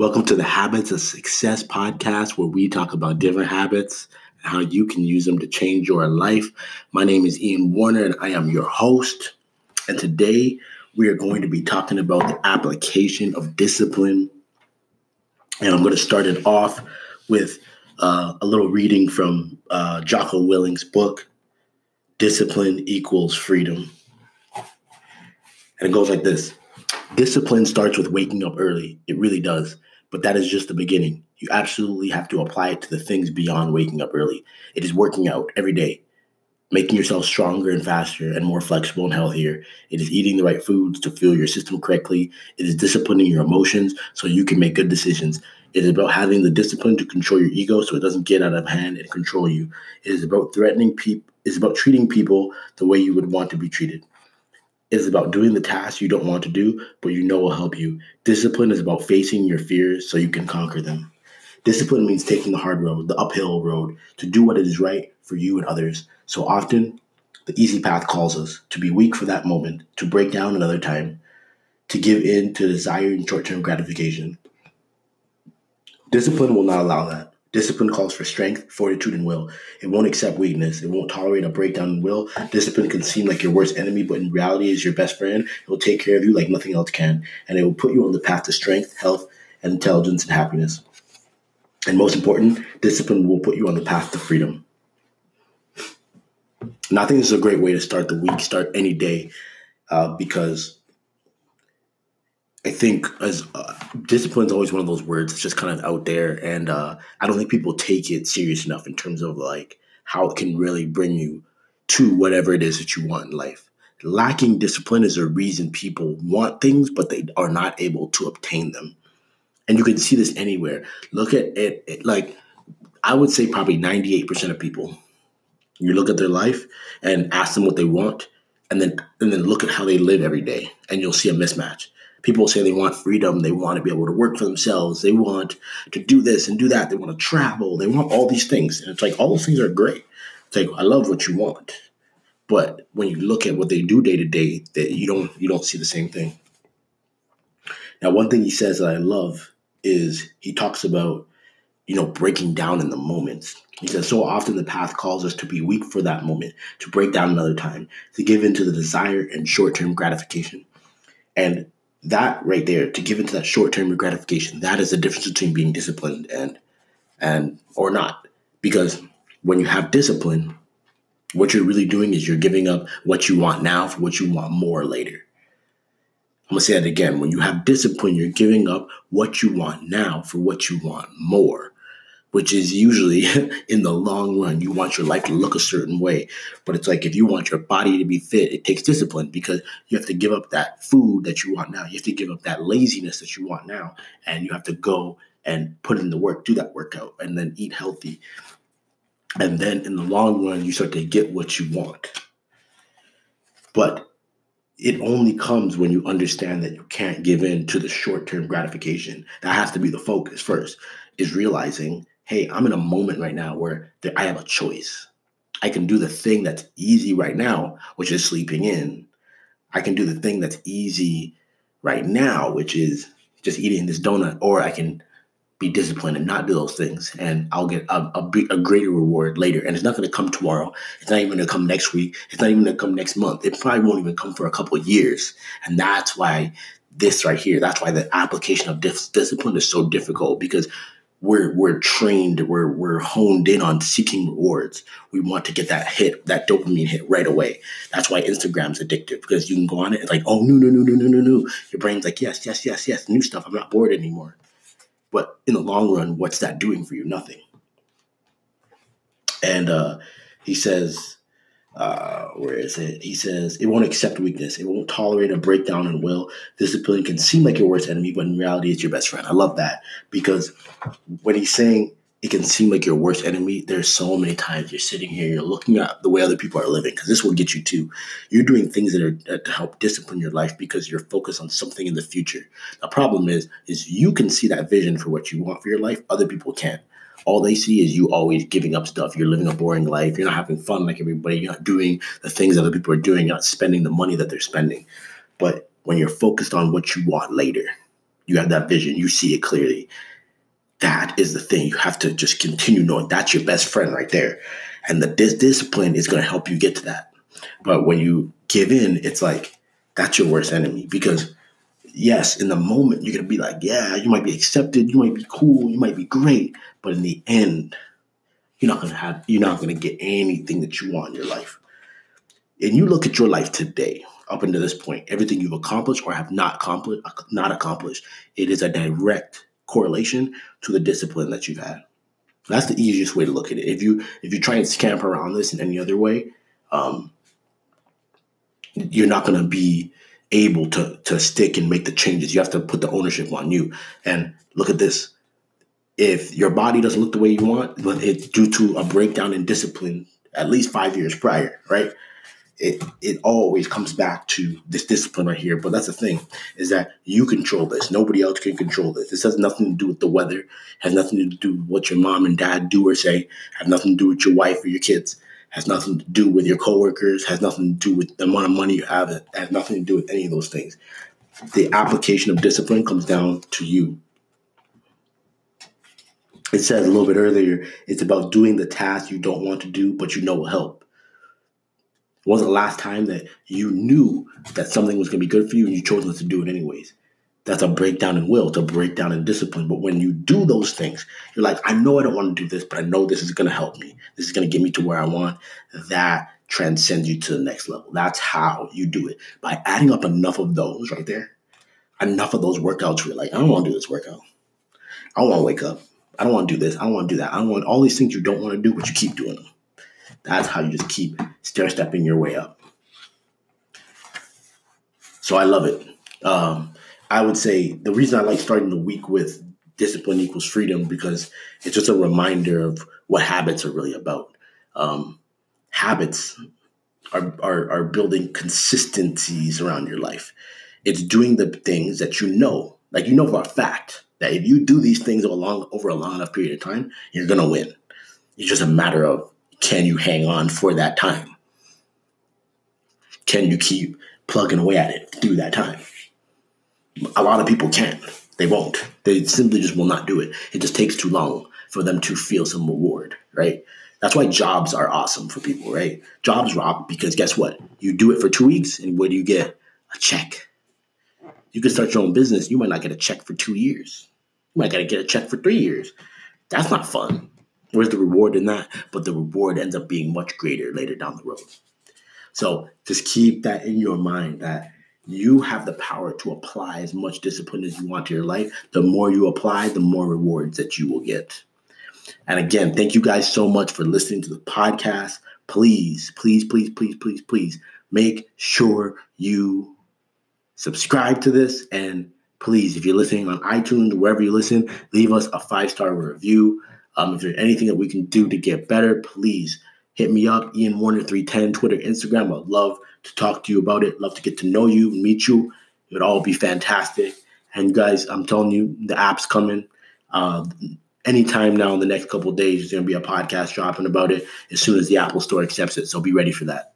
Welcome to the Habits of Success podcast, where we talk about different habits and how you can use them to change your life. My name is Ian Warner, and I am your host. And today we are going to be talking about the application of discipline. And I'm going to start it off with uh, a little reading from uh, Jocko Willink's book, Discipline Equals Freedom. And it goes like this Discipline starts with waking up early. It really does. But that is just the beginning. You absolutely have to apply it to the things beyond waking up early. It is working out every day, making yourself stronger and faster and more flexible and healthier. It is eating the right foods to fuel your system correctly. It is disciplining your emotions so you can make good decisions. It is about having the discipline to control your ego so it doesn't get out of hand and control you. It is about threatening people. It's about treating people the way you would want to be treated. Is about doing the tasks you don't want to do, but you know will help you. Discipline is about facing your fears so you can conquer them. Discipline means taking the hard road, the uphill road, to do what is right for you and others. So often, the easy path calls us to be weak for that moment, to break down another time, to give in to desire and short term gratification. Discipline will not allow that. Discipline calls for strength, fortitude, and will. It won't accept weakness. It won't tolerate a breakdown in will. Discipline can seem like your worst enemy, but in reality is your best friend. It will take care of you like nothing else can, and it will put you on the path to strength, health, and intelligence and happiness. And most important, discipline will put you on the path to freedom. And I think this is a great way to start the week, start any day, uh, because I think as uh, discipline is always one of those words that's just kind of out there, and uh, I don't think people take it serious enough in terms of like how it can really bring you to whatever it is that you want in life. Lacking discipline is a reason people want things, but they are not able to obtain them, and you can see this anywhere. Look at it, it like I would say probably ninety eight percent of people. You look at their life and ask them what they want, and then and then look at how they live every day, and you'll see a mismatch people say they want freedom they want to be able to work for themselves they want to do this and do that they want to travel they want all these things. And it's like all those things are great. It's like i love what you want. But when you look at what they do day to day that you don't you don't see the same thing. Now one thing he says that i love is he talks about you know breaking down in the moments. He says so often the path calls us to be weak for that moment to break down another time to give in to the desire and short-term gratification. And that right there to give into that short-term gratification that is the difference between being disciplined and and or not. Because when you have discipline what you're really doing is you're giving up what you want now for what you want more later. I'm going to say that again. When you have discipline you're giving up what you want now for what you want more which is usually in the long run, you want your life to look a certain way. But it's like if you want your body to be fit, it takes discipline because you have to give up that food that you want now. You have to give up that laziness that you want now. And you have to go and put in the work, do that workout, and then eat healthy. And then in the long run, you start to get what you want. But it only comes when you understand that you can't give in to the short term gratification. That has to be the focus first, is realizing hey, I'm in a moment right now where I have a choice. I can do the thing that's easy right now, which is sleeping in. I can do the thing that's easy right now, which is just eating this donut, or I can be disciplined and not do those things, and I'll get a, a, a greater reward later. And it's not going to come tomorrow. It's not even going to come next week. It's not even going to come next month. It probably won't even come for a couple of years. And that's why this right here, that's why the application of dis- discipline is so difficult because we're we're trained, we're we're honed in on seeking rewards. We want to get that hit, that dopamine hit right away. That's why Instagram's addictive because you can go on it. It's like, oh no no no no no no no. Your brain's like, yes yes yes yes, new stuff. I'm not bored anymore. But in the long run, what's that doing for you? Nothing. And uh, he says, uh, where is it? He says, it won't accept weakness. It won't tolerate a breakdown in will. Discipline can seem like your worst enemy, but in reality, it's your best friend. I love that because when he's saying it can seem like your worst enemy, there's so many times you're sitting here, you're looking at the way other people are living, because this will get you too. You're doing things that are to help discipline your life because you're focused on something in the future. The problem is, is you can see that vision for what you want for your life. Other people can't all they see is you always giving up stuff. You're living a boring life. You're not having fun like everybody. You're not doing the things other people are doing. You're not spending the money that they're spending. But when you're focused on what you want later, You have that vision. You see it clearly. That is the thing. You have to just continue knowing that's your best friend right there. And the dis- discipline is going to help you get to that. But when you give in, it's like that's your worst enemy because yes, in the moment you're gonna be like, yeah, you might be accepted, you might be cool, you might be great, but in the end, you're not gonna have, you're not gonna get anything that you want in your life. And you look at your life today, up until this point, everything you've accomplished or have not accomplished, not accomplished, it is a direct correlation to the discipline that you've had. That's the easiest way to look at it. If you if you try and scamper around this in any other way, um, you're not going to be able to to stick and make the changes. You have to put the ownership on you. And look at this. If your body doesn't look the way you want, but it's due to a breakdown in discipline at least five years prior, right? It it always comes back to this discipline right here. But that's the thing, is that you control this. Nobody else can control this. This has nothing to do with the weather, has nothing to do with what your mom and dad do or say, has nothing to do with your wife or your kids has nothing to do with your coworkers, has nothing to do with the amount of money you have, it has nothing to do with any of those things. The application of discipline comes down to you. It says a little bit earlier, it's about doing the task you don't want to do, but you know will help. When was the last time that you knew that something was going to be good for you and you chose not to do it anyways? That's a breakdown in will, it's a breakdown in discipline. But when you do those things, you're like, I know I don't want to do this, but I know this is going to help me. This is going to get me to where I want. That transcends you to the next level. That's how you do it. By adding up enough of those right there, enough of those workouts where you're like, I don't want to do this workout. I don't want to wake up. I don't want to do this. I don't want to do that. I don't want all these things you don't want to do, but you keep doing them. That's how you just keep stair stepping your way up. So I love it. Um, I would say the reason I like starting the week with discipline equals freedom because it's just a reminder of what habits are really about. Um, habits are, are, are building consistencies around your life. It's doing the things that you know, like you know for a fact that if you do these things over a long, over a long enough period of time, you're gonna win. It's just a matter of can you hang on for that time? Can you keep plugging away at it through that time? A lot of people can't. They won't. They simply just will not do it. It just takes too long for them to feel some reward, right? That's why jobs are awesome for people, right? Jobs rock because guess what? You do it for two weeks, and what do you get? A check. You can start your own business. You might not get a check for two years. You might gotta get a check for three years. That's not fun. Where's the reward in that? But the reward ends up being much greater later down the road. So just keep that in your mind that you have the power to apply as much discipline as you want to your life. The more you apply, the more rewards that you will get. And again, thank you guys so much for listening to the podcast. Please, please, please, please, please, please make sure you subscribe to this. And please, if you're listening on iTunes, wherever you listen, leave us a five star review. Um, if there's anything that we can do to get better, please hit me up, Ian Warner 310, Twitter, Instagram. I'd love to talk to you about it. Love to get to know you, meet you. It would all be fantastic. And guys, I'm telling you, the app's coming. Uh, anytime now in the next couple days, there's going to be a podcast dropping about it as soon as the Apple Store accepts it. So be ready for that.